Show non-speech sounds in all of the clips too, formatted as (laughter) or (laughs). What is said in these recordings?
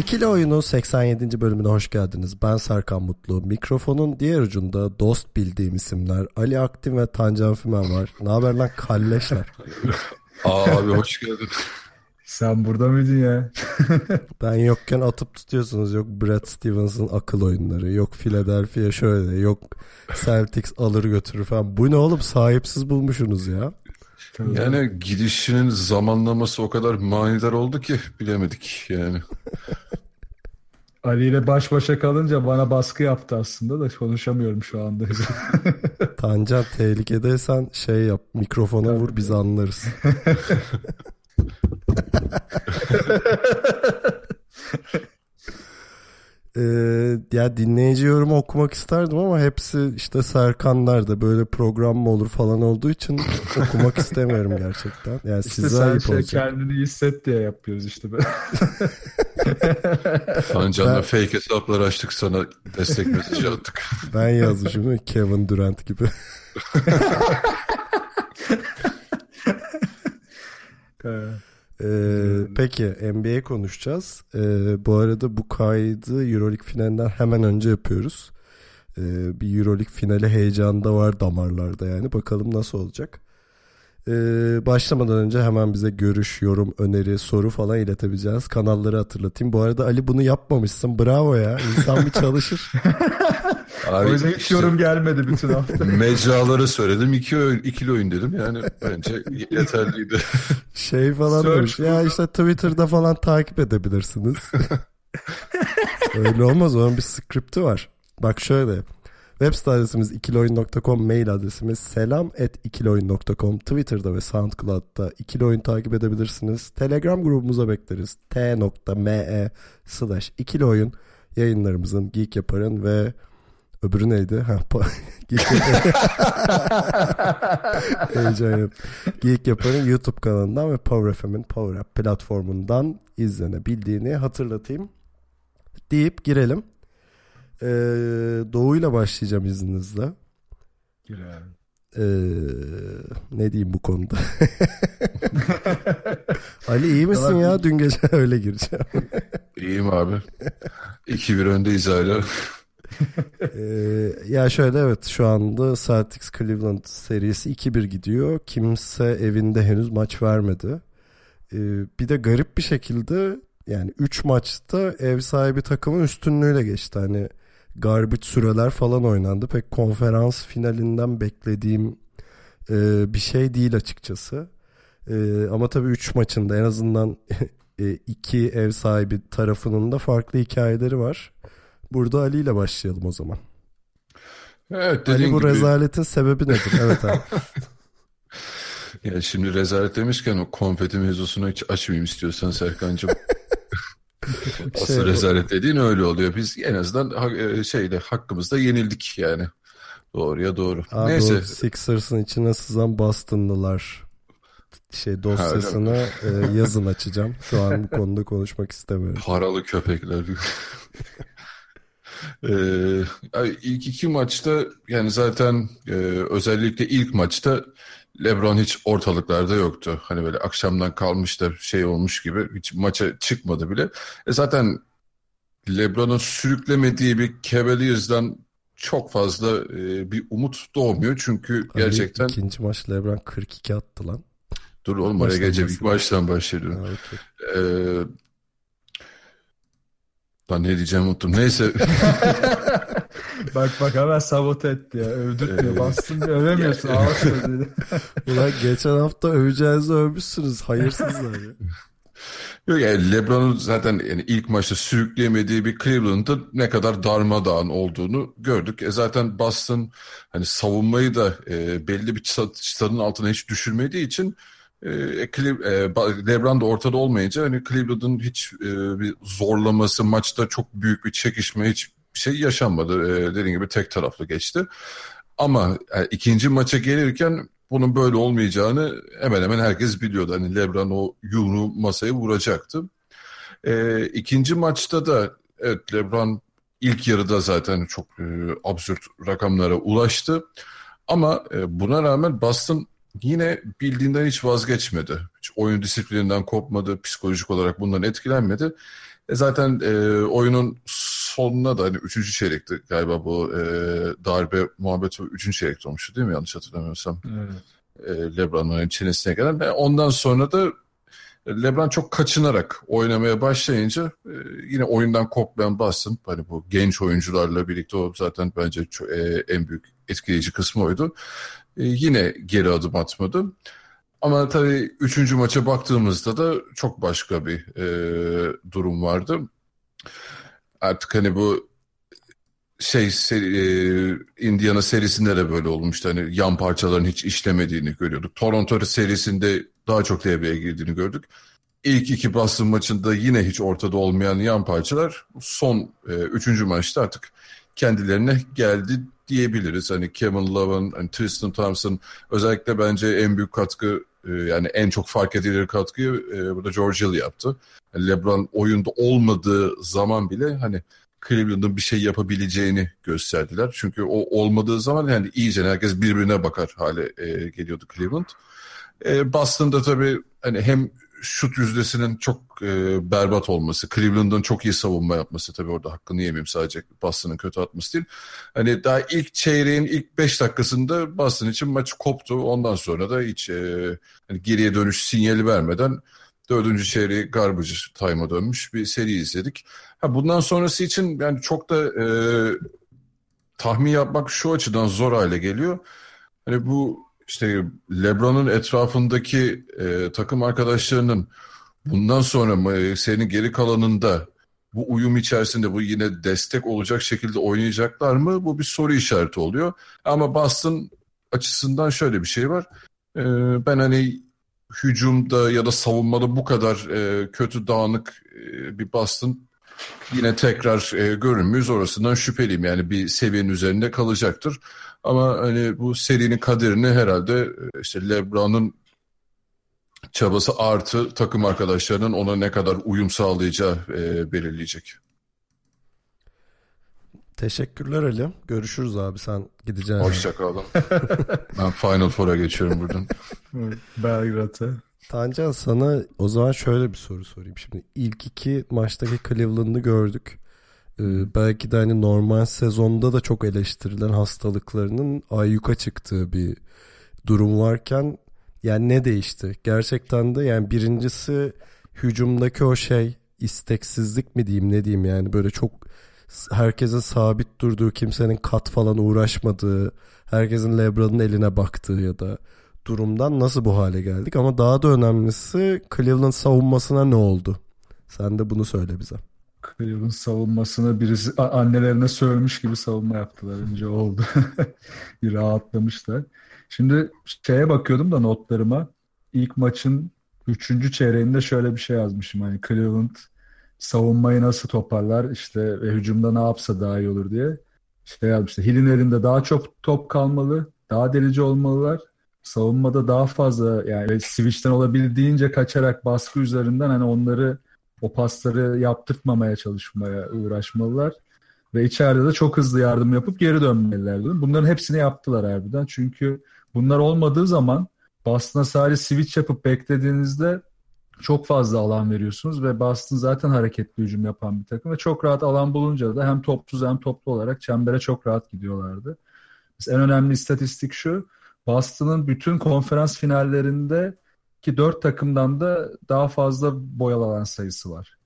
İkili Oyun'un 87. bölümüne hoş geldiniz. Ben Serkan Mutlu. Mikrofonun diğer ucunda dost bildiğim isimler Ali Aktin ve Tancan Fümen var. Ne haber lan kalleşler? (laughs) Abi hoş geldin. Sen burada mıydın ya? (laughs) Ben yokken atıp tutuyorsunuz. Yok Brad Stevens'ın akıl oyunları. Yok Philadelphia şöyle. Yok Celtics alır götürür falan. Bu ne oğlum sahipsiz bulmuşsunuz ya. Yani gidişinin zamanlaması o kadar manidar oldu ki bilemedik yani. (laughs) Ali ile baş başa kalınca bana baskı yaptı aslında da konuşamıyorum şu anda. (laughs) Tancan tehlikedeysen şey yap mikrofona vur biz anlarız. (laughs) Ee, ya dinleyici yorumu okumak isterdim ama hepsi işte Serkanlar da böyle program mı olur falan olduğu için (laughs) okumak istemiyorum gerçekten. Yani işte size sen şey olacak. kendini hisset diye yapıyoruz işte. Tancan'la (laughs) Ben- fake hesaplar açtık sana destek mesajı attık. (laughs) Ben yazmışım? Kevin Durant gibi. Ee, Ee, peki NBA konuşacağız. Ee, bu arada bu kaydı Euroleague finalinden hemen önce yapıyoruz. Ee, bir Euroleague finali heyecanı da var damarlarda yani. Bakalım nasıl olacak. Ee, başlamadan önce hemen bize görüş, yorum, öneri, soru falan iletebileceğiniz kanalları hatırlatayım. Bu arada Ali bunu yapmamışsın. Bravo ya. İnsan bir (laughs) çalışır. Abi o yüzden hiç işte yorum gelmedi bütün hafta. (laughs) mecraları söyledim. iki oyun, ikili oyun dedim. Yani bence yeterliydi. (laughs) Şey falan Search demiş. Ya işte Twitter'da falan takip edebilirsiniz. (laughs) Öyle olmaz. Onun bir skripti var. Bak şöyle. Web site adresimiz ikiloyun.com mail adresimiz selam at ikiloyun.com Twitter'da ve SoundCloud'da ikili oyun takip edebilirsiniz. Telegram grubumuza bekleriz. t.me slash ikili oyun yayınlarımızın Geek Yapar'ın ve öbürü neydi? Ha, pa- (laughs) Geek Yapar'ın (laughs) Heyecan yap. Geek Yapar'ın YouTube kanalından ve Power FM'in Power App platformundan izlenebildiğini hatırlatayım. Deyip girelim. Ee, Doğu'yla başlayacağım izninizle. Gir abi. Ee, ne diyeyim bu konuda? (laughs) Ali iyi misin ya? Dün gece öyle gireceğim. İyiyim abi. 2-1 öndeyiz hala. (laughs) Ee, ya şöyle evet şu anda Celtics Cleveland serisi 2-1 gidiyor. Kimse evinde henüz maç vermedi. Ee, bir de garip bir şekilde yani 3 maçta ev sahibi takımın üstünlüğüyle geçti. Hani garbage süreler falan oynandı. Pek konferans finalinden beklediğim e, bir şey değil açıkçası. E, ama tabii 3 maçında en azından (laughs) e, iki ev sahibi tarafının da farklı hikayeleri var. Burada Ali ile başlayalım o zaman. Evet Ali bu gibi. rezaletin sebebi nedir? Evet abi. (laughs) Ya şimdi rezalet demişken o konfeti mevzusunu hiç açmayayım istiyorsan Serkan'cığım. (laughs) Asıl Şey, rezalet dediğin öyle oluyor. Biz en azından e, şeyde hakkımızda yenildik yani. Doğruya doğru. Abi Neyse. o Sixers'ın içine sızan Boston'lılar şey dosyasını e, yazın açacağım. Şu an bu konuda konuşmak istemiyorum. Paralı köpekler. (laughs) Ee, abi ilk iki maçta yani zaten e, özellikle ilk maçta LeBron hiç ortalıklarda yoktu. Hani böyle akşamdan kalmış da şey olmuş gibi hiç maça çıkmadı bile. E zaten LeBron'un sürüklemediği bir Cavaliers'dan çok fazla e, bir umut doğmuyor. Çünkü Ali gerçekten ikinci maç LeBron 42 attı lan. dur oğlum oraya geleceğim. İlk baştan başlıyorum. Ha, okey. Ee, ben ne diyeceğim unuttum. Neyse. (laughs) Bak bak hemen sabote etti ya. Övdürtmüyor. Ee, Bastın diye övemiyorsun. Ağır söyledi. (laughs) Ulan geçen hafta öveceğinizi övmüşsünüz. Hayırsızlar ya. (laughs) Yok yani LeBron'un zaten yani ilk maçta sürükleyemediği bir Cleveland'ın ne kadar darmadağın olduğunu gördük. E zaten Boston hani savunmayı da e, belli bir çıta- çıtanın altına hiç düşürmediği için E, e, LeBron da ortada olmayınca hani Cleveland'ın hiç e, bir zorlaması, maçta çok büyük bir çekişme hiç şey yaşanmadı. E, dediğim gibi tek taraflı geçti. Ama yani ikinci maça gelirken bunun böyle olmayacağını hemen hemen herkes biliyordu. Hani LeBron o yumruğu masaya vuracaktı. E, ikinci maçta da evet LeBron ilk yarıda zaten çok e, absürt rakamlara ulaştı. Ama e, buna rağmen Boston yine bildiğinden hiç vazgeçmedi. Hiç oyun disiplininden kopmadı, psikolojik olarak bundan etkilenmedi. E zaten e, oyunun sonuna da hani üçüncü çeyrekti galiba bu e, darbe muhabbeti üçüncü çeyrekte olmuştu değil mi yanlış hatırlamıyorsam. Evet. E, Lebron'un çenesine gelen. Ve ondan sonra da LeBron çok kaçınarak oynamaya başlayınca e, yine oyundan kopmayan Boston hani bu genç oyuncularla birlikte o zaten bence çok, e, en büyük etkileyici kısmı oydu. E, yine geri adım atmadı. Ama tabii üçüncü maça baktığımızda da çok başka bir e, durum vardı. Artık hani bu şey seri, e, Indiana serisinde de böyle olmuştu. Hani yan parçaların hiç işlemediğini görüyorduk. Toronto serisinde daha çok devreye girdiğini gördük. İlk iki Boston maçında yine hiç ortada olmayan yan parçalar son e, üçüncü maçta artık kendilerine geldi diyebiliriz. Hani Kevin Love'ın, hani Tristan Thompson özellikle bence en büyük katkı e, yani en çok fark edilir katkıyı e, burada George Hill yaptı. Yani LeBron oyunda olmadığı zaman bile hani Cleveland'ın bir şey yapabileceğini gösterdiler. Çünkü o olmadığı zaman yani iyice herkes birbirine bakar hale e, geliyordu Cleveland. E, Boston'da tabii hani hem şut yüzdesinin çok e, berbat olması, Cleveland'ın çok iyi savunma yapması tabii orada hakkını yemeyeyim sadece Boston'ın kötü atması değil. Hani daha ilk çeyreğin ilk 5 dakikasında Boston için maç koptu. Ondan sonra da hiç e, hani geriye dönüş sinyali vermeden dördüncü çeyreği garbage time'a dönmüş bir seri izledik. Ha, bundan sonrası için yani çok da e, tahmin yapmak şu açıdan zor hale geliyor. Hani bu işte LeBron'un etrafındaki e, takım arkadaşlarının bundan sonra e, senin geri kalanında bu uyum içerisinde bu yine destek olacak şekilde oynayacaklar mı? Bu bir soru işareti oluyor. Ama Boston açısından şöyle bir şey var. E, ben hani hücumda ya da savunmada bu kadar e, kötü dağınık e, bir Boston yine tekrar e, görür müyüz orasından şüpheliyim. Yani bir seviyenin üzerinde kalacaktır. Ama hani bu serinin kaderini herhalde e, işte LeBron'un çabası artı takım arkadaşlarının ona ne kadar uyum sağlayacağı e, belirleyecek. Teşekkürler Ali. Görüşürüz abi sen gideceksin. Hoşçakalın. ben Final Four'a geçiyorum buradan. (laughs) Belgrad'a. Tancan sana o zaman şöyle bir soru sorayım. Şimdi ilk iki maçtaki Cleveland'ı gördük. Ee, belki de hani normal sezonda da çok eleştirilen hastalıklarının ayyuka çıktığı bir durum varken yani ne değişti? Gerçekten de yani birincisi hücumdaki o şey isteksizlik mi diyeyim ne diyeyim yani böyle çok herkesin sabit durduğu kimsenin kat falan uğraşmadığı herkesin Lebron'un eline baktığı ya da durumdan nasıl bu hale geldik ama daha da önemlisi Cleveland savunmasına ne oldu? Sen de bunu söyle bize. Cleveland savunmasını birisi annelerine söylemiş gibi savunma yaptılar. Önce oldu. (laughs) bir rahatlamışlar. Şimdi şeye bakıyordum da notlarıma. İlk maçın üçüncü çeyreğinde şöyle bir şey yazmışım. Hani Cleveland savunmayı nasıl toparlar işte ve hücumda ne yapsa daha iyi olur diye. İşte yazmıştı. Hill'in elinde daha çok top kalmalı. Daha delici olmalılar. Savunmada daha fazla yani switch'ten olabildiğince kaçarak baskı üzerinden hani onları o pasları yaptırtmamaya çalışmaya uğraşmalılar. Ve içeride de çok hızlı yardım yapıp geri dönmeliler. Bunların hepsini yaptılar harbiden. Çünkü bunlar olmadığı zaman Boston'a sadece switch yapıp beklediğinizde çok fazla alan veriyorsunuz ve Boston zaten hareketli hücum yapan bir takım ve çok rahat alan bulunca da hem topsuz hem toplu olarak çembere çok rahat gidiyorlardı. Biz en önemli istatistik şu. Boston'ın bütün konferans finallerinde ki dört takımdan da daha fazla boyalı alan sayısı var.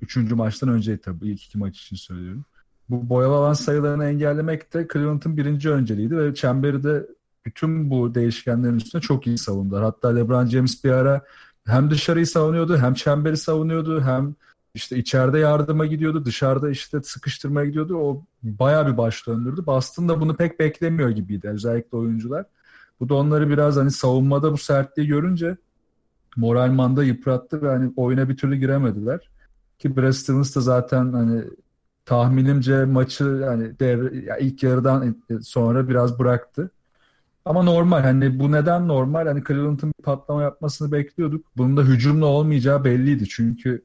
Üçüncü maçtan önce tabii ilk iki maç için söylüyorum. Bu boyalı alan sayılarını engellemek de Cleveland'ın birinci önceliğiydi ve çemberi de bütün bu değişkenlerin üstüne çok iyi savundular. Hatta LeBron James bir ara hem dışarıyı savunuyordu hem çemberi savunuyordu hem işte içeride yardıma gidiyordu dışarıda işte sıkıştırmaya gidiyordu. O bayağı bir baş döndürdü. Boston da bunu pek beklemiyor gibiydi özellikle oyuncular. Bu da onları biraz hani savunmada bu sertliği görünce moral da yıprattı ve hani oyuna bir türlü giremediler. Ki Brad Stevens da zaten hani tahminimce maçı yani devre, yani ilk yarıdan sonra biraz bıraktı. Ama normal hani bu neden normal? Hani Cleveland'ın bir patlama yapmasını bekliyorduk. Bunun da hücumla olmayacağı belliydi. Çünkü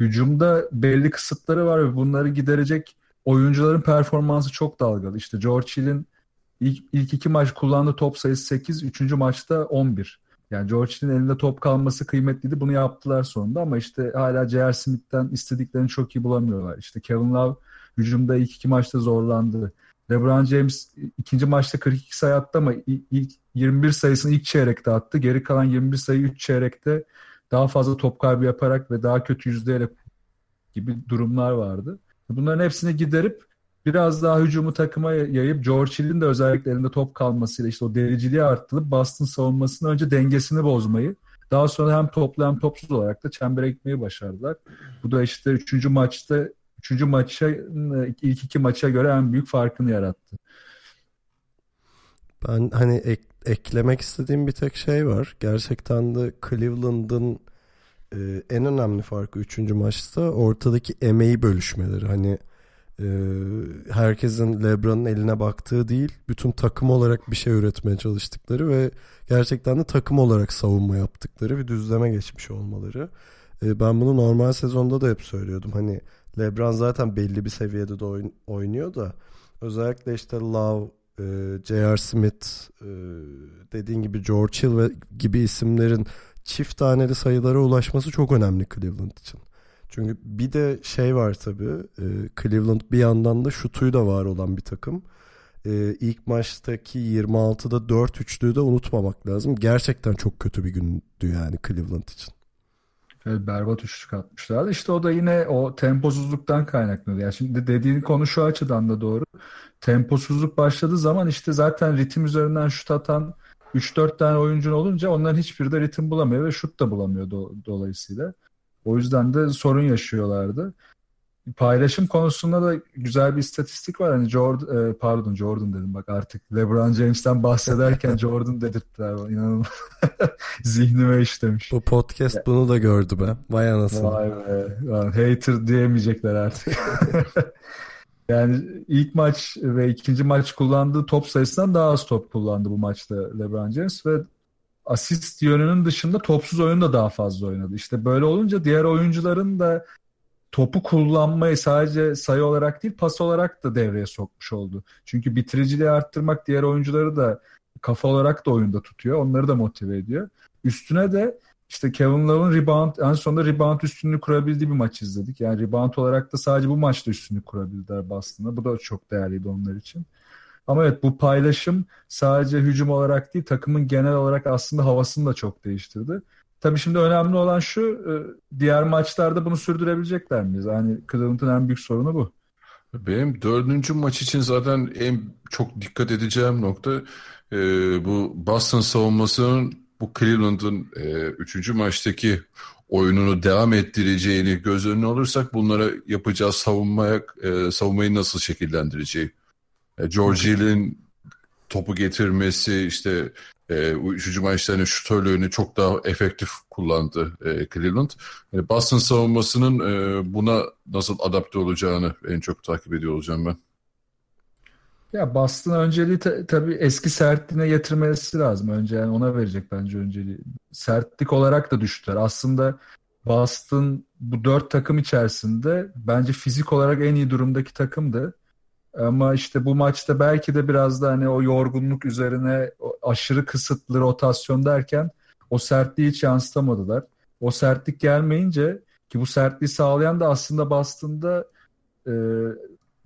hücumda belli kısıtları var ve bunları giderecek oyuncuların performansı çok dalgalı. İşte George Hill'in ilk, ilk iki maç kullandığı top sayısı 8, üçüncü maçta 11. Yani George Hill'in elinde top kalması kıymetliydi. Bunu yaptılar sonunda ama işte hala J.R. Smith'ten istediklerini çok iyi bulamıyorlar. İşte Kevin Love hücumda ilk iki maçta zorlandı. LeBron James ikinci maçta 42 sayı attı ama ilk 21 sayısını ilk çeyrekte attı. Geri kalan 21 sayı 3 çeyrekte daha fazla top kaybı yaparak ve daha kötü yüzdeyle gibi durumlar vardı. Bunların hepsini giderip biraz daha hücumu takıma yayıp George Hill'in de özellikle elinde top kalmasıyla işte o dericiliği arttırıp Boston savunmasının önce dengesini bozmayı daha sonra hem toplu hem topsuz olarak da çembere gitmeyi başardılar. Bu da işte üçüncü maçta üçüncü maça ilk iki maça göre en büyük farkını yarattı. Ben hani ek, eklemek istediğim bir tek şey var. Gerçekten de Cleveland'ın e, en önemli farkı üçüncü maçta ortadaki emeği bölüşmeleri. Hani e, herkesin LeBron'un eline baktığı değil, bütün takım olarak bir şey üretmeye çalıştıkları ve gerçekten de takım olarak savunma yaptıkları bir düzleme geçmiş olmaları. E, ben bunu normal sezonda da hep söylüyordum. Hani LeBron zaten belli bir seviyede de oyn- oynuyor da özellikle işte Love, e, J.R. Smith, e, dediğin gibi George Hill gibi isimlerin çift taneli sayılara ulaşması çok önemli Cleveland için. Çünkü bir de şey var tabii e, Cleveland bir yandan da şutuyu da var olan bir takım. E, ilk maçtaki 26'da 4 üçlüyü de unutmamak lazım. Gerçekten çok kötü bir gündü yani Cleveland için. Evet, berbat üçlük atmışlardı. İşte o da yine o temposuzluktan kaynaklanıyor. Yani şimdi dediğin konu şu açıdan da doğru. Temposuzluk başladığı zaman işte zaten ritim üzerinden şut atan 3-4 tane oyuncun olunca onların hiçbiri de ritim bulamıyor ve şut da bulamıyor do- dolayısıyla. O yüzden de sorun yaşıyorlardı. Paylaşım konusunda da güzel bir istatistik var. Hani Jordan, e, pardon Jordan dedim bak artık LeBron James'ten bahsederken (laughs) Jordan dedirttiler. İnanılmaz. (laughs) Zihnime işlemiş. Bu podcast bunu da gördü be. Vay anasını. Vay be. Hater diyemeyecekler artık. (laughs) yani ilk maç ve ikinci maç kullandığı top sayısından daha az top kullandı bu maçta LeBron James ve asist yönünün dışında topsuz oyun da daha fazla oynadı. İşte böyle olunca diğer oyuncuların da topu kullanmayı sadece sayı olarak değil pas olarak da devreye sokmuş oldu. Çünkü bitiriciliği arttırmak diğer oyuncuları da kafa olarak da oyunda tutuyor. Onları da motive ediyor. Üstüne de işte Kevin Love'ın rebound en sonunda rebound üstünlüğü kurabildiği bir maç izledik. Yani rebound olarak da sadece bu maçta üstünlük kurabildiler Boston'a. Bu da çok değerliydi onlar için. Ama evet bu paylaşım sadece hücum olarak değil takımın genel olarak aslında havasını da çok değiştirdi. Tabii şimdi önemli olan şu e, diğer maçlarda bunu sürdürebilecekler miyiz? Yani Cleveland'ın en büyük sorunu bu. Benim dördüncü maç için zaten en çok dikkat edeceğim nokta e, bu Boston savunmasının bu Cleveland'ın e, üçüncü maçtaki oyununu devam ettireceğini göz önüne alırsak bunlara yapacağı savunmaya e, savunmayı nasıl şekillendireceği. E, George Hill'in topu getirmesi işte e, maçta hani şutörlüğünü çok daha efektif kullandı e, Cleveland. Yani Boston savunmasının e, buna nasıl adapte olacağını en çok takip ediyor olacağım ben. Ya Boston önceliği ta- tabii eski sertliğine getirmesi lazım. Önce yani ona verecek bence önceliği. Sertlik olarak da düştüler. Aslında Boston bu dört takım içerisinde bence fizik olarak en iyi durumdaki takımdı. Ama işte bu maçta belki de biraz da hani o yorgunluk üzerine aşırı kısıtlı rotasyon derken o sertliği hiç yansıtamadılar. O sertlik gelmeyince ki bu sertliği sağlayan da aslında Boston'da e,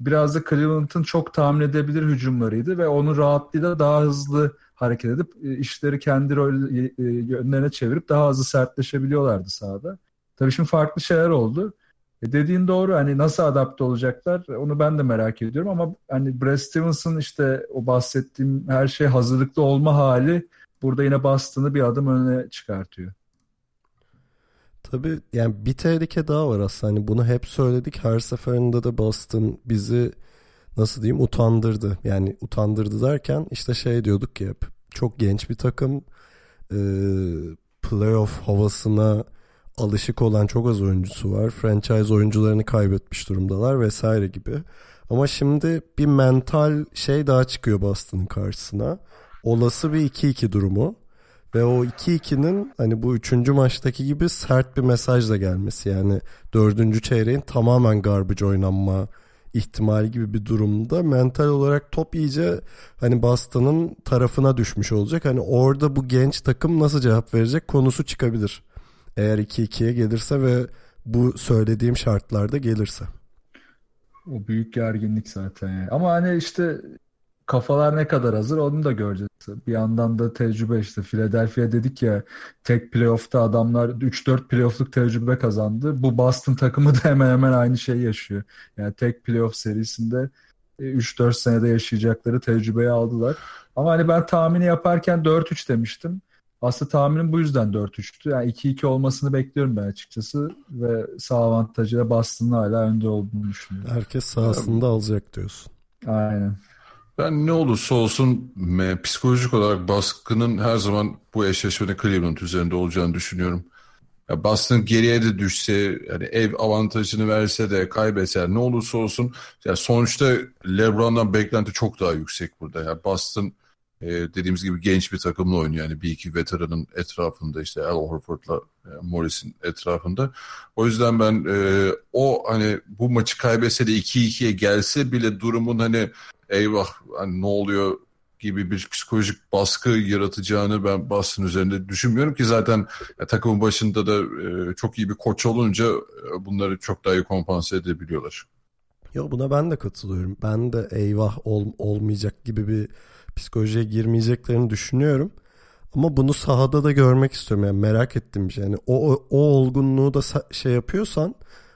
biraz da Cleveland'ın çok tahmin edebilir hücumlarıydı ve onun rahatlığıyla daha hızlı hareket edip e, işleri kendi rol, e, yönlerine çevirip daha hızlı sertleşebiliyorlardı sahada. Tabii şimdi farklı şeyler oldu. E dediğin doğru hani nasıl adapte olacaklar onu ben de merak ediyorum ama hani Brad Stevens'ın işte o bahsettiğim her şey hazırlıklı olma hali burada yine bastığını bir adım öne çıkartıyor. Tabii yani bir tehlike daha var aslında. Hani bunu hep söyledik. Her seferinde de Boston bizi nasıl diyeyim utandırdı. Yani utandırdı derken işte şey diyorduk ki hep çok genç bir takım. Ee, playoff havasına alışık olan çok az oyuncusu var. Franchise oyuncularını kaybetmiş durumdalar vesaire gibi. Ama şimdi bir mental şey daha çıkıyor Boston'ın karşısına. Olası bir 2-2 durumu. Ve o 2-2'nin hani bu üçüncü maçtaki gibi sert bir mesajla gelmesi. Yani dördüncü çeyreğin tamamen garbage oynanma ihtimali gibi bir durumda mental olarak top iyice hani Boston'ın tarafına düşmüş olacak. Hani orada bu genç takım nasıl cevap verecek konusu çıkabilir. Eğer 2-2'ye gelirse ve bu söylediğim şartlarda gelirse. O büyük gerginlik zaten yani. Ama hani işte kafalar ne kadar hazır onu da göreceğiz. Bir yandan da tecrübe işte Philadelphia dedik ya tek playoff'ta adamlar 3-4 playoff'luk tecrübe kazandı. Bu Boston takımı da (laughs) hemen hemen aynı şeyi yaşıyor. Yani tek playoff serisinde 3-4 e, senede yaşayacakları tecrübeyi aldılar. Ama hani ben tahmini yaparken 4-3 demiştim. Aslında tahminim bu yüzden 4-3'tü. Yani 2-2 olmasını bekliyorum ben açıkçası. Ve sağ avantajıyla Boston'ın hala önde olduğunu düşünüyorum. Herkes sahasında alacak diyorsun. Aynen. Ben ne olursa olsun psikolojik olarak baskının her zaman bu eşleşmede Cleveland üzerinde olacağını düşünüyorum. Ya Boston geriye de düşse, yani ev avantajını verse de kaybetse ne olursa olsun ya sonuçta LeBron'dan beklenti çok daha yüksek burada. Ya Boston e, dediğimiz gibi genç bir takımla oynuyor. Yani bir iki veteranın etrafında işte Al Horford'la e, Morris'in etrafında. O yüzden ben e, o hani bu maçı kaybetse de 2-2'ye gelse bile durumun hani eyvah hani ne oluyor gibi bir psikolojik baskı yaratacağını ben Boston üzerinde düşünmüyorum ki zaten e, takımın başında da e, çok iyi bir koç olunca e, bunları çok daha iyi kompanse edebiliyorlar. Yo buna ben de katılıyorum. Ben de eyvah ol, olmayacak gibi bir psikolojiye girmeyeceklerini düşünüyorum. Ama bunu sahada da görmek istiyorum. Yani merak ettim bir şey. Yani o, o, o olgunluğu da şey yapıyorsan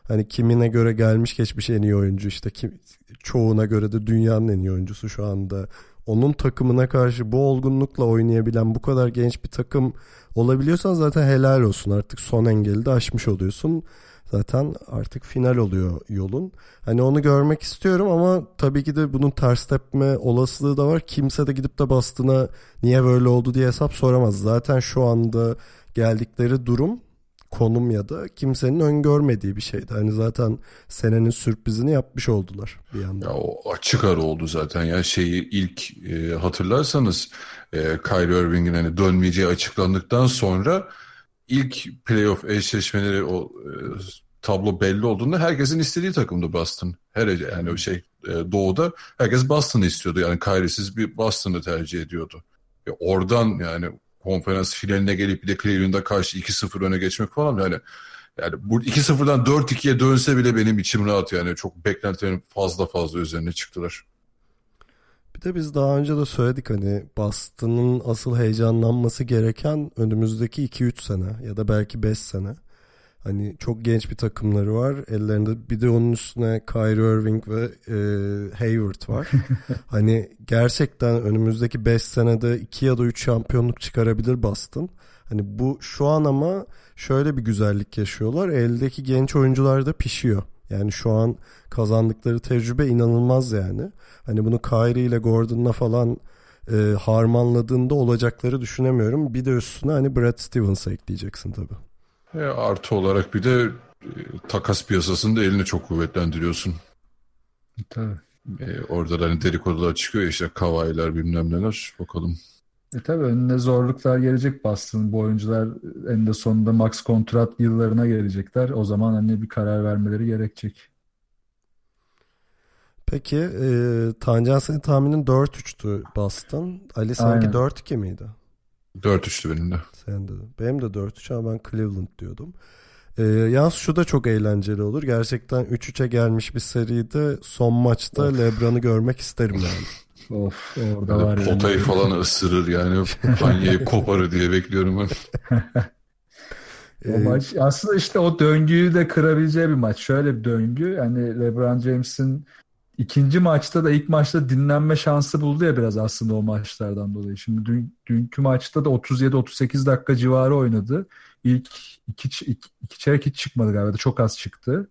hani kimine göre gelmiş geçmiş en iyi oyuncu işte kim, çoğuna göre de dünyanın en iyi oyuncusu şu anda. Onun takımına karşı bu olgunlukla oynayabilen bu kadar genç bir takım olabiliyorsan zaten helal olsun. Artık son engeli de aşmış oluyorsun. Zaten artık final oluyor yolun. Hani onu görmek istiyorum ama tabii ki de bunun ters tepme olasılığı da var. Kimse de gidip de bastığına niye böyle oldu diye hesap soramaz. Zaten şu anda geldikleri durum konum ya da kimsenin öngörmediği bir şeydi. Hani zaten senenin sürprizini yapmış oldular bir yandan. Ya o açık ara oldu zaten. Ya şeyi ilk e, hatırlarsanız e, Kyrie Irving'in hani dönmeyeceği açıklandıktan sonra ilk playoff eşleşmeleri o e, tablo belli olduğunda herkesin istediği takımdı Boston. Her yani o şey e, doğuda herkes Boston'ı istiyordu. Yani Kyrie'siz bir Boston'ı tercih ediyordu. E, oradan yani konferans finaline gelip bir de Cleveland'a karşı 2-0 öne geçmek falan yani yani bu 2-0'dan 4-2'ye dönse bile benim içim rahat yani çok beklentilerin fazla fazla üzerine çıktılar. Bir de biz daha önce de söyledik hani Boston'ın asıl heyecanlanması gereken önümüzdeki 2-3 sene ya da belki 5 sene. Hani çok genç bir takımları var. Ellerinde bir de onun üstüne Kyrie Irving ve e, Hayward var. (laughs) hani gerçekten önümüzdeki 5 senede 2 ya da 3 şampiyonluk çıkarabilir Boston. Hani bu şu an ama şöyle bir güzellik yaşıyorlar. Eldeki genç oyuncular da pişiyor. Yani şu an kazandıkları tecrübe inanılmaz yani. Hani bunu Kyrie ile Gordon'la falan e, harmanladığında olacakları düşünemiyorum. Bir de üstüne hani Brad Stevens'a ekleyeceksin tabii. E, artı olarak bir de e, takas piyasasında elini çok kuvvetlendiriyorsun. Tabii. E, orada da hani dedikodular çıkıyor işte kavaylar bilmem neler bakalım. E tabii önüne zorluklar gelecek Boston. Bu oyuncular eninde sonunda max kontrat yıllarına gelecekler. O zaman hani bir karar vermeleri gerekecek. Peki e, Tancan senin tahminin 4-3'tü Boston. Ali sanki 4-2 miydi? 4-3'tü benim de. Sen de. Benim de 4-3 ama ben Cleveland diyordum. Ee, yalnız şu da çok eğlenceli olur. Gerçekten 3-3'e gelmiş bir seride son maçta. Lebron'u görmek isterim yani. (laughs) of orada var yani. Potayı falan ısırır yani. Panyayı (laughs) koparır diye bekliyorum ben. o maç aslında işte o döngüyü de kırabileceği bir maç. Şöyle bir döngü. Yani LeBron James'in ikinci maçta da ilk maçta dinlenme şansı buldu ya biraz aslında o maçlardan dolayı. Şimdi dün, dünkü maçta da 37-38 dakika civarı oynadı. İlk iki, iki, iki çeyrek hiç çıkmadı galiba. Çok az çıktı.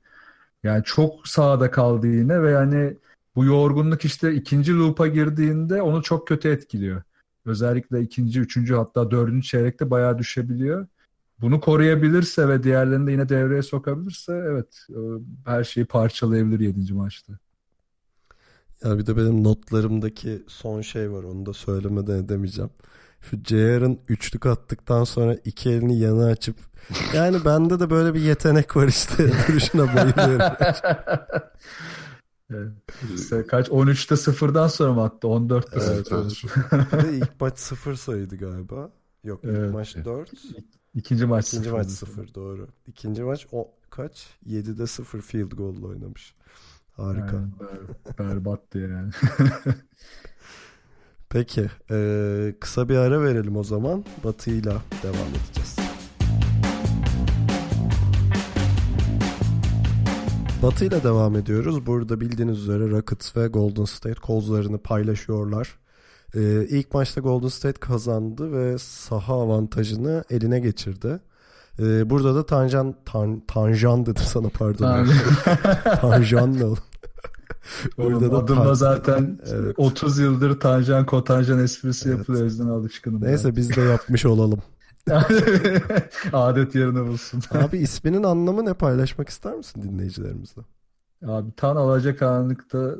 Yani çok sağda kaldı yine ve yani bu yorgunluk işte ikinci loop'a girdiğinde onu çok kötü etkiliyor. Özellikle ikinci, üçüncü hatta dördüncü çeyrekte bayağı düşebiliyor. bunu koruyabilirse ve diğerlerini de yine devreye sokabilirse evet e, her şeyi parçalayabilir 7. maçta. Ya bir de benim notlarımdaki son şey var onu da söylemeden edemeyeceğim. Şu JR'ın üçlük attıktan sonra iki elini yana açıp yani bende de böyle bir yetenek var işte (laughs) duruşuna bayılıyorum. (laughs) evet. kaç 13'te 0'dan sonra mı attı? 14'te evet, 0. Evet. bir ilk maç 0 sayıydı galiba. Yok ilk evet. maç 4. İkinci maç İkinci 0. maç 0 doğru. İkinci maç o kaç? 7'de 0 field goal oynamış. Harika. Yani, ber, berbattı yani. (laughs) Peki. E, kısa bir ara verelim o zaman. Batı'yla devam edeceğiz. Batı ile devam ediyoruz. Burada bildiğiniz üzere Rockets ve Golden State kozlarını paylaşıyorlar. Ee, ilk maçta Golden State kazandı ve saha avantajını eline geçirdi. Ee, burada da Tanjan tan, Tanjan dedim sana pardon. (laughs) Tanjan ne oğlum? (laughs) Burada da adımda tan- zaten evet. 30 yıldır Tanjan Kotanjan esprisi evet. yapılıyor. O yüzden alışkınım. Neyse ben. biz de yapmış olalım. (laughs) Adet yerine bulsun. Abi isminin anlamı ne paylaşmak ister misin dinleyicilerimizle? Abi tan alacakaranlıkta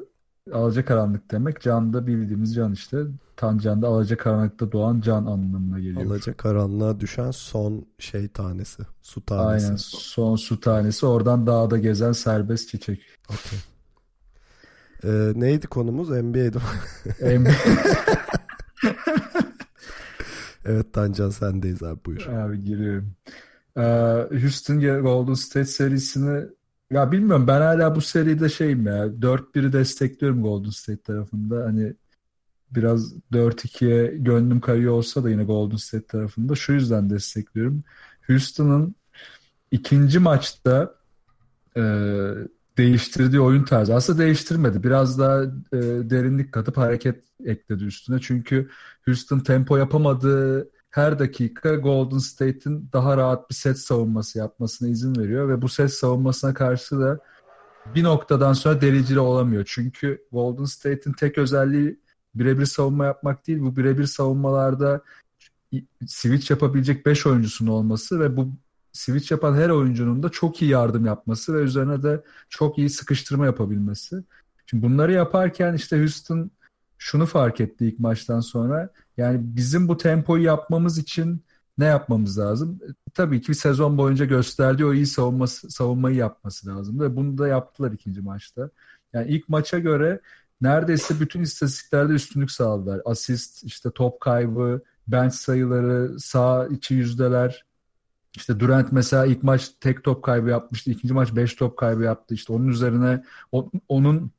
alacakaranlık demek can da bildiğimiz can işte. Tan can da alacakaranlıkta doğan can anlamına geliyor. Alacakaranlığa düşen son şey tanesi. Su tanesi. Aynen son su tanesi. Oradan dağda gezen serbest çiçek. Okay. Ee, neydi konumuz? NBA'di. NBA. (laughs) Evet Tancan sendeyiz abi buyur. Abi giriyorum. Ee, Houston Golden State serisini ya bilmiyorum ben hala bu seride şeyim ya 4-1'i destekliyorum Golden State tarafında. Hani biraz 4-2'ye gönlüm kayıyor olsa da yine Golden State tarafında şu yüzden destekliyorum. Houston'ın ikinci maçta e, değiştirdiği oyun tarzı. Aslında değiştirmedi. Biraz daha e, derinlik katıp hareket ekledi üstüne. Çünkü Houston tempo yapamadığı her dakika Golden State'in daha rahat bir set savunması yapmasına izin veriyor ve bu set savunmasına karşı da bir noktadan sonra delicili olamıyor. Çünkü Golden State'in tek özelliği birebir savunma yapmak değil. Bu birebir savunmalarda switch yapabilecek 5 oyuncusunun olması ve bu switch yapan her oyuncunun da çok iyi yardım yapması ve üzerine de çok iyi sıkıştırma yapabilmesi. Şimdi bunları yaparken işte Houston şunu fark etti ilk maçtan sonra. Yani bizim bu tempoyu yapmamız için ne yapmamız lazım? Tabii ki sezon boyunca gösterdiği o iyi savunması, savunmayı yapması lazım ve bunu da yaptılar ikinci maçta. Yani ilk maça göre neredeyse bütün istatistiklerde üstünlük sağladılar. Asist, işte top kaybı, bench sayıları, sağ içi yüzdeler, işte Durant mesela ilk maç tek top kaybı yapmıştı. ikinci maç beş top kaybı yaptı. İşte onun üzerine o, onun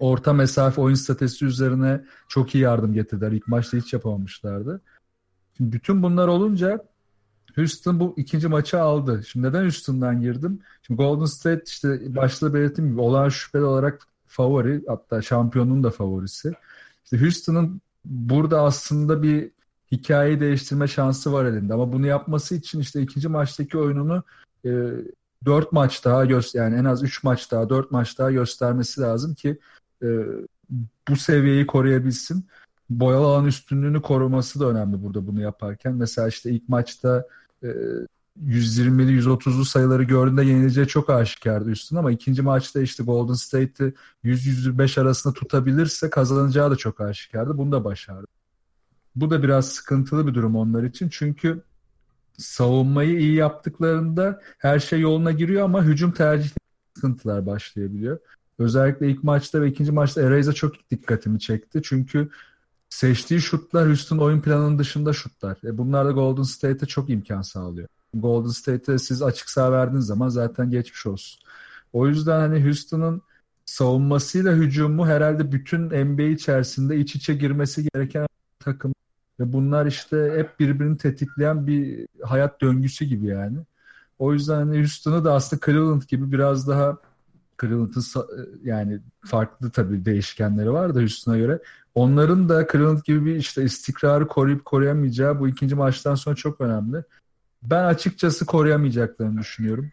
orta mesafe oyun statüsü üzerine çok iyi yardım getirdiler. İlk maçta hiç yapamamışlardı. Şimdi bütün bunlar olunca Houston bu ikinci maçı aldı. Şimdi neden Houston'dan girdim? Şimdi Golden State işte başta belirttiğim gibi olağan şüpheli olarak favori hatta şampiyonun da favorisi. İşte Houston'ın burada aslında bir hikayeyi değiştirme şansı var elinde. Ama bunu yapması için işte ikinci maçtaki oyununu e, 4 maç daha göster yani en az 3 maç daha 4 maç daha göstermesi lazım ki e, bu seviyeyi koruyabilsin. Boyalı alan üstünlüğünü koruması da önemli burada bunu yaparken. Mesela işte ilk maçta e, 120'li 130'lu sayıları gördüğünde yenileceği çok aşikardı üstün ama ikinci maçta işte Golden State'i 100-105 arasında tutabilirse kazanacağı da çok aşikardı. Bunu da başardı. Bu da biraz sıkıntılı bir durum onlar için. Çünkü savunmayı iyi yaptıklarında her şey yoluna giriyor ama hücum tercih sıkıntılar başlayabiliyor. Özellikle ilk maçta ve ikinci maçta Eras'a çok dikkatimi çekti. Çünkü seçtiği şutlar Houston oyun planının dışında şutlar. E bunlar da Golden State'e çok imkan sağlıyor. Golden State'e siz açık sağ verdiğiniz zaman zaten geçmiş olsun. O yüzden hani Houston'ın savunmasıyla hücumu herhalde bütün NBA içerisinde iç içe girmesi gereken takım ve bunlar işte hep birbirini tetikleyen bir hayat döngüsü gibi yani. O yüzden hani Houston'ı da aslında Cleveland gibi biraz daha Cleveland'ın yani farklı tabii değişkenleri var da Houston'a göre. Onların da Cleveland gibi bir işte istikrarı koruyup koruyamayacağı bu ikinci maçtan sonra çok önemli. Ben açıkçası koruyamayacaklarını düşünüyorum.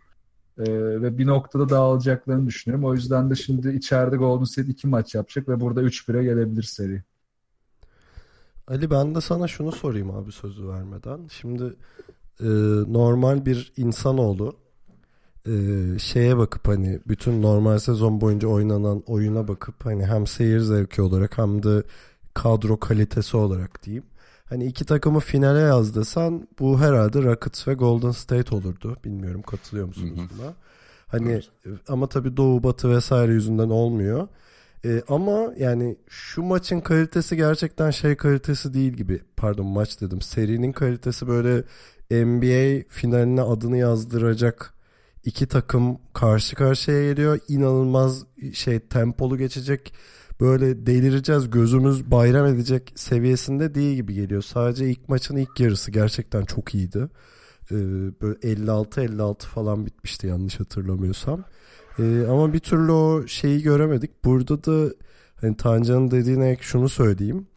Ee, ve bir noktada dağılacaklarını düşünüyorum. O yüzden de şimdi içeride Golden State iki maç yapacak ve burada 3-1'e gelebilir seri. Ali ben de sana şunu sorayım abi sözü vermeden. Şimdi e, normal bir insanoğlu e, şeye bakıp hani bütün normal sezon boyunca oynanan oyuna bakıp hani hem seyir zevki olarak hem de kadro kalitesi olarak diyeyim. Hani iki takımı finale yazdırsan bu herhalde Rockets ve Golden State olurdu. Bilmiyorum katılıyor musunuz buna? Hani ama tabii Doğu Batı vesaire yüzünden olmuyor. Ee, ama yani şu maçın kalitesi gerçekten şey kalitesi değil gibi. Pardon maç dedim. Serinin kalitesi böyle NBA finaline adını yazdıracak iki takım karşı karşıya geliyor. İnanılmaz şey tempolu geçecek. Böyle delireceğiz gözümüz bayram edecek seviyesinde değil gibi geliyor. Sadece ilk maçın ilk yarısı gerçekten çok iyiydi. Ee, böyle 56-56 falan bitmişti yanlış hatırlamıyorsam. Ee, ama bir türlü o şeyi göremedik. Burada da hani Tancan'ın dediğine ek şunu söyleyeyim.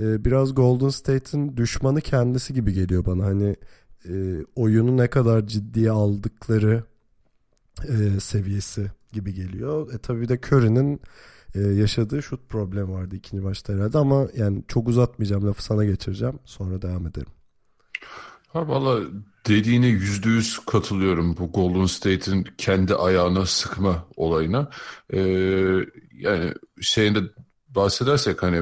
Ee, biraz Golden State'in düşmanı kendisi gibi geliyor bana. Hani e, oyunu ne kadar ciddiye aldıkları e, seviyesi gibi geliyor. E tabii de Curry'nin e, yaşadığı şut problemi vardı ikinci maçta herhalde ama yani çok uzatmayacağım lafı sana geçireceğim. Sonra devam edelim. Ha valla dediğine yüzde yüz katılıyorum bu Golden State'in kendi ayağına sıkma olayına. Ee, yani şeyinde bahsedersek hani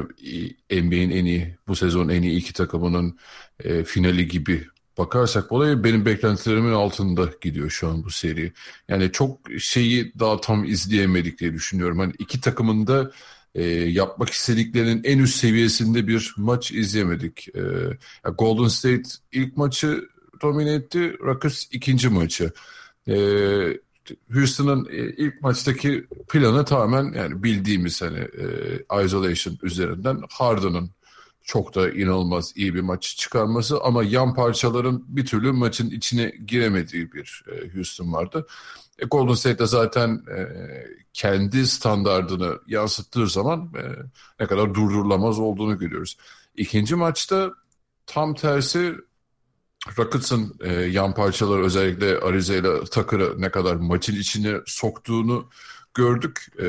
NBA'in en iyi bu sezon en iyi iki takımının e, finali gibi bakarsak olaya benim beklentilerimin altında gidiyor şu an bu seri. Yani çok şeyi daha tam izleyemedik diye düşünüyorum. Hani iki takımın da e, yapmak istediklerinin en üst seviyesinde bir maç izleyemedik. E, Golden State ilk maçı domine etti, Rockets ikinci maçı. E, Houston'ın ilk maçtaki planı tamamen yani bildiğimiz hani e, isolation üzerinden Harden'ın çok da inanılmaz iyi bir maç çıkarması ama yan parçaların bir türlü maçın içine giremediği bir e, Houston vardı. E, Golden State de zaten e, kendi standardını yansıttığı zaman e, ne kadar durdurulamaz olduğunu görüyoruz. İkinci maçta tam tersi Rockets'ın e, yan parçaları özellikle Ariza ile Tucker'ı ne kadar maçın içine soktuğunu gördük. E,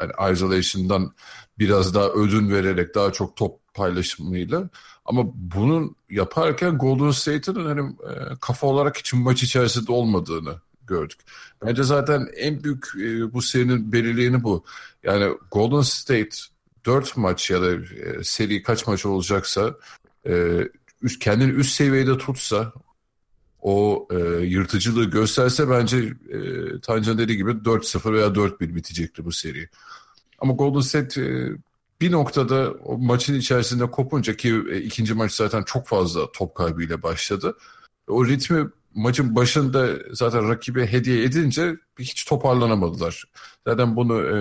yani isolation'dan biraz daha ödün vererek daha çok top paylaşımıyla. Ama bunu yaparken Golden State'in hani e, kafa olarak hiç maç içerisinde olmadığını gördük. Bence zaten en büyük e, bu serinin belirleyeni bu. Yani Golden State 4 maç ya da e, seri kaç maç olacaksa e, üst, kendini üst seviyede tutsa o e, yırtıcılığı gösterse bence e, Tancan dediği gibi 4-0 veya 4-1 bitecekti bu seri. Ama Golden State e, bir noktada o maçın içerisinde kopunca ki e, ikinci maç zaten çok fazla top kaybıyla başladı. O ritmi maçın başında zaten rakibe hediye edince hiç toparlanamadılar. Zaten bunu e,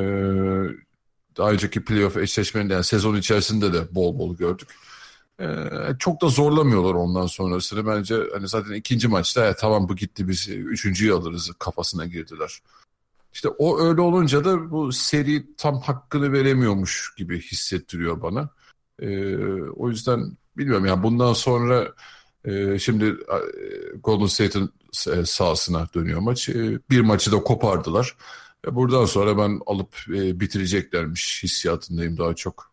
daha önceki playoff eşleşmelerinde yani sezon içerisinde de bol bol gördük. E, çok da zorlamıyorlar ondan sonrasını. Bence hani zaten ikinci maçta ya, tamam bu gitti biz üçüncüyü alırız kafasına girdiler. İşte o öyle olunca da bu seri tam hakkını veremiyormuş gibi hissettiriyor bana. E, o yüzden bilmiyorum yani bundan sonra e, şimdi e, Golden State'in e, sahasına dönüyor maç. E, bir maçı da kopardılar. E, buradan sonra ben alıp e, bitireceklermiş hissiyatındayım daha çok.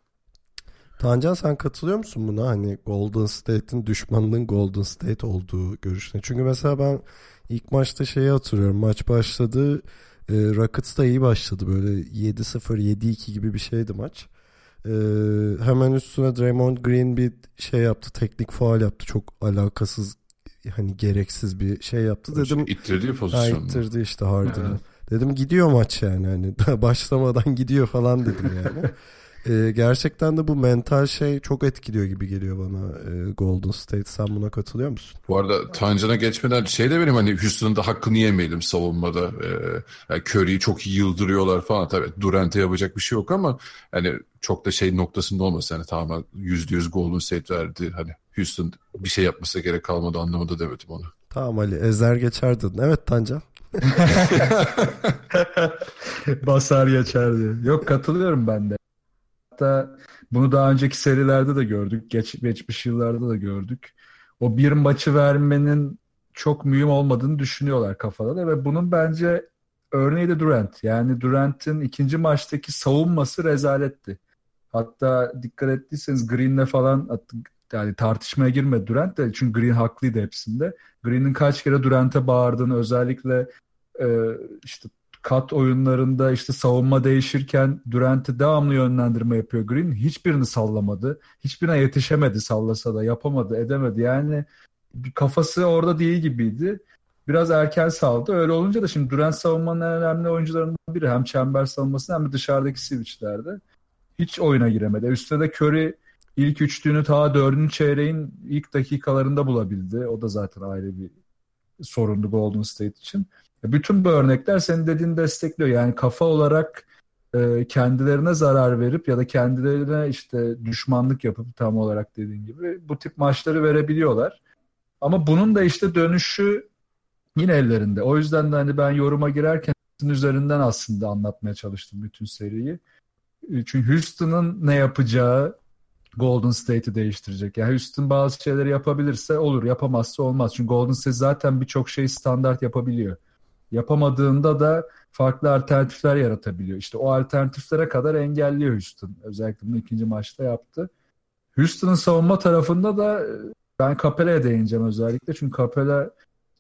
Tancan sen katılıyor musun buna? Hani Golden State'in düşmanının Golden State olduğu görüşüne. Çünkü mesela ben ilk maçta şeyi hatırlıyorum. Maç başladı. E, Rockets da iyi başladı. Böyle 7-0, 7-2 gibi bir şeydi maç. E, hemen üstüne Draymond Green bir şey yaptı. Teknik faal yaptı. Çok alakasız hani gereksiz bir şey yaptı dedim. İttirdiği pozisyonda. Ha, ittirdi işte Harden'ı. Evet. Dedim gidiyor maç yani hani (laughs) başlamadan gidiyor falan dedim yani. (laughs) Ee, gerçekten de bu mental şey çok etkiliyor gibi geliyor bana e, Golden State. Sen buna katılıyor musun? Bu arada Tancan'a geçmeden şey de benim hani Houston'ın da hakkını yemeyelim savunmada. Ee, yani Curry'i çok iyi yıldırıyorlar falan. Tabii Durant'e yapacak bir şey yok ama hani çok da şey noktasında olmasın. Yani tamamen yüzde yüz Golden State verdi. Hani Houston bir şey yapması gerek kalmadı anlamında demedim onu. Tamam Ali ezer geçerdin. Evet Tancan. (laughs) (laughs) Basar geçerdi. Yok katılıyorum ben de. Hatta bunu daha önceki serilerde de gördük. Geç, geçmiş yıllarda da gördük. O bir maçı vermenin çok mühim olmadığını düşünüyorlar kafada da ve bunun bence örneği de Durant. Yani Durant'in ikinci maçtaki savunması rezaletti. Hatta dikkat ettiyseniz Green'le falan yani tartışmaya girme Durant de çünkü Green haklıydı hepsinde. Green'in kaç kere Durant'e bağırdığını özellikle e, işte kat oyunlarında işte savunma değişirken Durant'e devamlı yönlendirme yapıyor Green. Hiçbirini sallamadı. Hiçbirine yetişemedi sallasa da yapamadı edemedi. Yani kafası orada değil gibiydi. Biraz erken saldı. Öyle olunca da şimdi Durant savunmanın en önemli oyuncularından biri. Hem çember savunması hem de dışarıdaki switchlerde. Hiç oyuna giremedi. Üstte de Curry ilk üçlüğünü ta dördüncü çeyreğin ilk dakikalarında bulabildi. O da zaten ayrı bir sorundu Golden State için. Bütün bu örnekler senin dediğini destekliyor. Yani kafa olarak e, kendilerine zarar verip ya da kendilerine işte düşmanlık yapıp tam olarak dediğin gibi bu tip maçları verebiliyorlar. Ama bunun da işte dönüşü yine ellerinde. O yüzden de hani ben yoruma girerken üzerinden aslında anlatmaya çalıştım bütün seriyi. Çünkü Houston'ın ne yapacağı Golden State'i değiştirecek. Yani Houston bazı şeyleri yapabilirse olur, yapamazsa olmaz. Çünkü Golden State zaten birçok şeyi standart yapabiliyor. Yapamadığında da farklı alternatifler yaratabiliyor. İşte o alternatiflere kadar engelliyor Houston. Özellikle bunu ikinci maçta yaptı. Houston'ın savunma tarafında da e, ben Capela'ya değineceğim özellikle. Çünkü Capela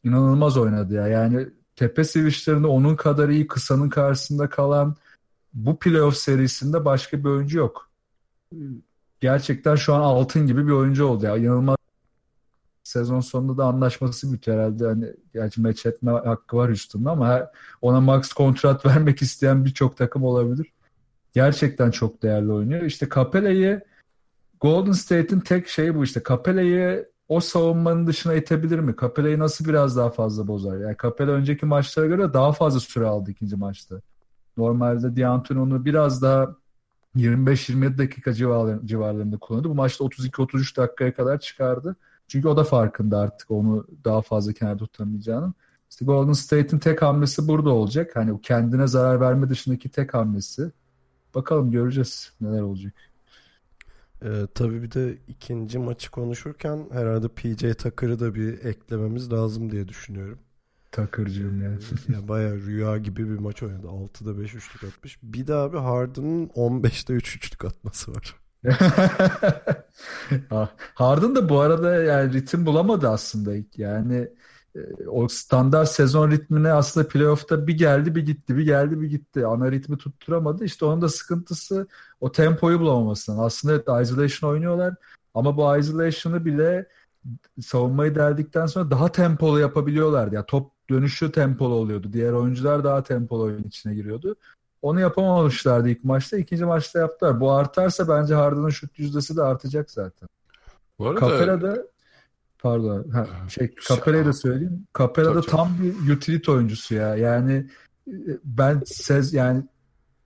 inanılmaz oynadı ya. Yani tepe switchlerinde onun kadar iyi kısanın karşısında kalan bu playoff serisinde başka bir oyuncu yok. Gerçekten şu an altın gibi bir oyuncu oldu ya. İnanılmaz sezon sonunda da anlaşması bitiyor herhalde. Hani gerçi meç etme hakkı var üstünde ama ona max kontrat (laughs) vermek isteyen birçok takım olabilir. Gerçekten çok değerli oynuyor. İşte Capella'yı Golden State'in tek şeyi bu işte. Capella'yı o savunmanın dışına itebilir mi? Capella'yı nasıl biraz daha fazla bozar? Yani Capella önceki maçlara göre daha fazla süre aldı ikinci maçta. Normalde D'Antoni onu biraz daha 25-27 dakika civarlarında kullandı. Bu maçta 32-33 dakikaya kadar çıkardı. Çünkü o da farkında artık onu daha fazla kenarda tutamayacağının. İşte Golden State'in tek hamlesi burada olacak. Hani kendine zarar verme dışındaki tek hamlesi. Bakalım göreceğiz neler olacak. Ee, tabii bir de ikinci maçı konuşurken herhalde PJ Tucker'ı da bir eklememiz lazım diye düşünüyorum. Takırcığım yani. yani bayağı rüya gibi bir maç oynadı. 6'da 5 üçlük atmış. Bir de abi Harden'ın 15'te 3 üçlük atması var. (laughs) Ah, Harden da bu arada yani ritim bulamadı aslında ilk. Yani e, o standart sezon ritmine aslında playoff'ta bir geldi bir gitti bir geldi bir gitti. Ana ritmi tutturamadı. İşte onun da sıkıntısı o tempoyu bulamamasından. Aslında evet isolation oynuyorlar ama bu isolation'ı bile savunmayı deldikten sonra daha tempolu yapabiliyorlardı. Yani top dönüşü tempolu oluyordu. Diğer oyuncular daha tempolu oyun içine giriyordu. Onu yapamamışlardı ilk maçta. ikinci maçta yaptılar. Bu artarsa bence Harden'ın şut yüzdesi de artacak zaten. Bu arada... Capela'da pardon ha, şey Capela'yı da söyleyeyim. Capela'da tam bir utility oyuncusu ya. Yani e, ben sez yani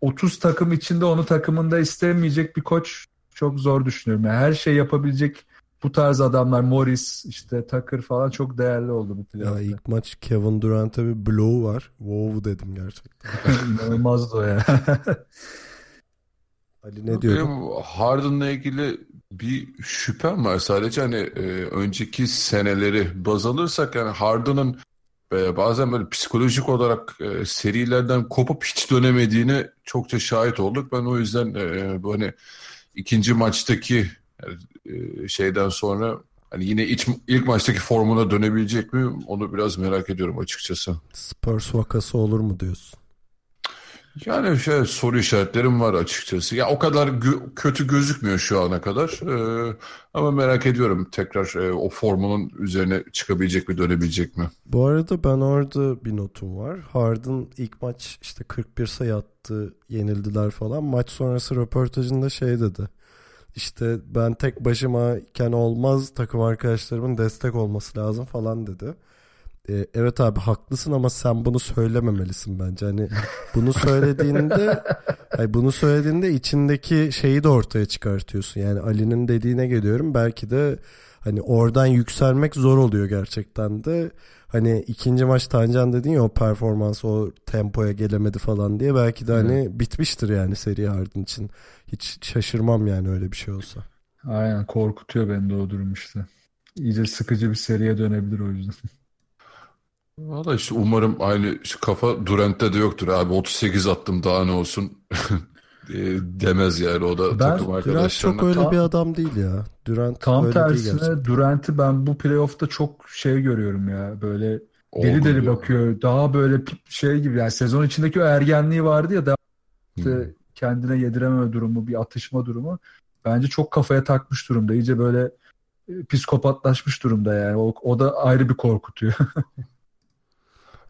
30 takım içinde onu takımında istemeyecek bir koç çok zor düşünüyorum. Yani her şey yapabilecek bu tarz adamlar Morris işte Tucker falan çok değerli oldu bu playoff'ta. Ya ilk maç Kevin Durant'a bir blow var. Wow dedim gerçekten. (laughs) İnanılmazdı o ya. (laughs) Ali ne diyor? Harden'la ilgili bir şüphem var. Sadece hani e, önceki seneleri baz alırsak yani Harden'ın e, bazen böyle psikolojik olarak e, serilerden kopup hiç dönemediğini çokça şahit olduk. Ben o yüzden e, bu hani ikinci maçtaki e, şeyden sonra hani yine iç, ilk maçtaki formuna dönebilecek mi onu biraz merak ediyorum açıkçası. Spurs vakası olur mu diyorsun? Yani şey soru işaretlerim var açıkçası. Ya o kadar gö- kötü gözükmüyor şu ana kadar. Ee, ama merak ediyorum tekrar e, o formunun üzerine çıkabilecek mi, dönebilecek mi? Bu arada ben orada bir notum var. Harden ilk maç işte 41 sayı attı, yenildiler falan. Maç sonrası röportajında şey dedi işte ben tek başıma iken olmaz takım arkadaşlarımın destek olması lazım falan dedi. Ee, evet abi haklısın ama sen bunu söylememelisin bence. Hani bunu söylediğinde (laughs) hani bunu söylediğinde içindeki şeyi de ortaya çıkartıyorsun. Yani Ali'nin dediğine geliyorum. Belki de hani oradan yükselmek zor oluyor gerçekten de. Hani ikinci maç Tancan dedin ya o performans o tempoya gelemedi falan diye belki de hani hmm. bitmiştir yani seri Harden için. Hiç şaşırmam yani öyle bir şey olsa. Aynen korkutuyor beni de o durum işte. İyice sıkıcı bir seriye dönebilir o yüzden. (laughs) Valla işte umarım aynı kafa Durant'te de yoktur abi 38 attım daha ne olsun. (laughs) e, demez yani o da Ben takım Durant arkadaşlarına. çok öyle Tam- bir adam değil ya. Durant Tam öyle değil tersine gerçekten. Durant'i ben bu playoff'ta çok şey görüyorum ya. Böyle deli Olgun deli bakıyor. Daha böyle şey gibi yani sezon içindeki o ergenliği vardı ya da işte Hmm. Kendine yedirememe durumu, bir atışma durumu. Bence çok kafaya takmış durumda. İyice böyle e, psikopatlaşmış durumda yani. O, o da ayrı bir korkutuyor. (laughs)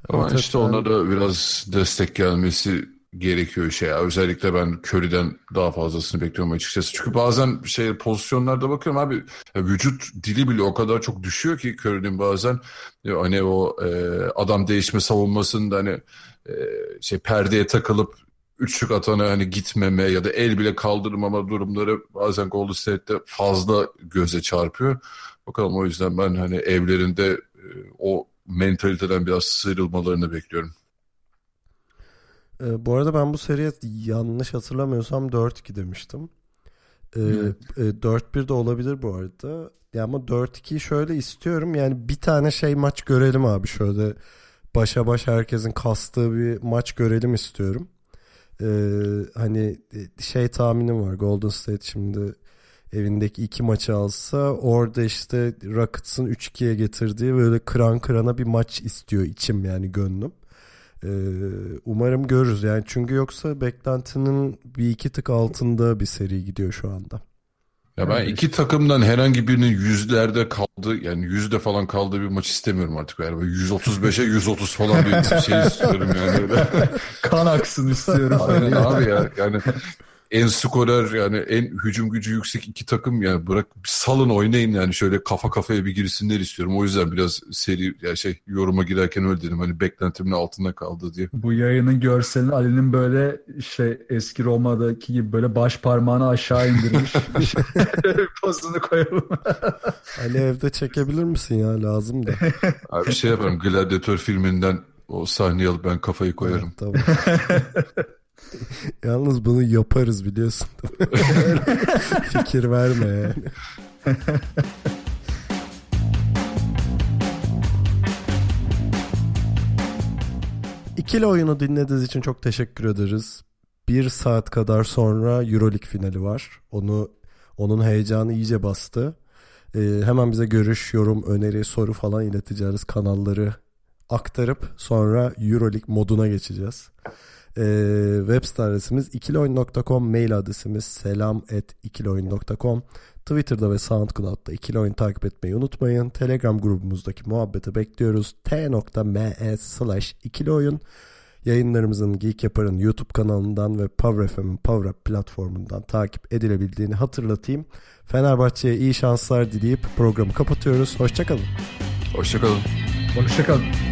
Ama Evet, işte ona da biraz destek gelmesi gerekiyor şey. ya. Özellikle ben Curry'den daha fazlasını bekliyorum açıkçası. Çünkü bazen şey pozisyonlarda bakıyorum abi vücut dili bile o kadar çok düşüyor ki Curry'nin bazen hani o e, adam değişme savunmasında hani e, şey perdeye takılıp üçlük atana hani gitmeme ya da el bile kaldırmama durumları bazen Golden State'te fazla göze çarpıyor. Bakalım o yüzden ben hani evlerinde e, o mentaliteden biraz sıyrılmalarını bekliyorum. Ee, bu arada ben bu seriye yanlış hatırlamıyorsam 4-2 demiştim. Ee, Evet. e, 4-1 de olabilir bu arada. Ya ama 4-2'yi şöyle istiyorum. Yani bir tane şey maç görelim abi. Şöyle başa baş herkesin kastığı bir maç görelim istiyorum. Ee, hani e, şey tahminim var. Golden State şimdi evindeki iki maçı alsa orada işte Rockets'ın 3-2'ye getirdiği böyle kıran kırana bir maç istiyor içim yani gönlüm. Ee, umarım görürüz yani çünkü yoksa beklentinin bir iki tık altında bir seri gidiyor şu anda. Ya ben iki takımdan herhangi birinin yüzlerde kaldı yani yüzde falan kaldığı bir maç istemiyorum artık. Yani böyle 135'e 130 falan bir (laughs) şey istiyorum yani öyle. kan aksın istiyorum. Aynen abi ya yani en skorer yani en hücum gücü yüksek iki takım yani bırak bir salın oynayın yani şöyle kafa kafaya bir girsinler istiyorum. O yüzden biraz seri ya şey yoruma girerken öyle dedim hani beklentimin altında kaldı diye. Bu yayının görselini Ali'nin böyle şey eski Roma'daki gibi böyle baş parmağını aşağı indirmiş. (laughs) (laughs) Pozunu koyalım. (laughs) Ali evde çekebilir misin ya lazım da. Abi şey yaparım Gladiator filminden o sahneyi alıp ben kafayı koyarım. Tamam. (laughs) Yalnız bunu yaparız biliyorsun. (laughs) Fikir verme yani. İkili oyunu dinlediğiniz için çok teşekkür ederiz. Bir saat kadar sonra Euroleague finali var. Onu onun heyecanı iyice bastı. Ee, hemen bize görüş, yorum, öneri, soru falan ileteceğiz. Kanalları aktarıp sonra Euroleague moduna geçeceğiz. Ee, web site adresimiz ikiloyun.com mail adresimiz selam at ikiloyun.com Twitter'da ve SoundCloud'da ikili oyun takip etmeyi unutmayın. Telegram grubumuzdaki muhabbeti bekliyoruz. t.me slash ikili oyun Yayınlarımızın Geek Yapar'ın YouTube kanalından ve Power FM'in Power Up platformundan takip edilebildiğini hatırlatayım. Fenerbahçe'ye iyi şanslar dileyip programı kapatıyoruz. Hoşçakalın. Hoşçakalın. Hoşçakalın.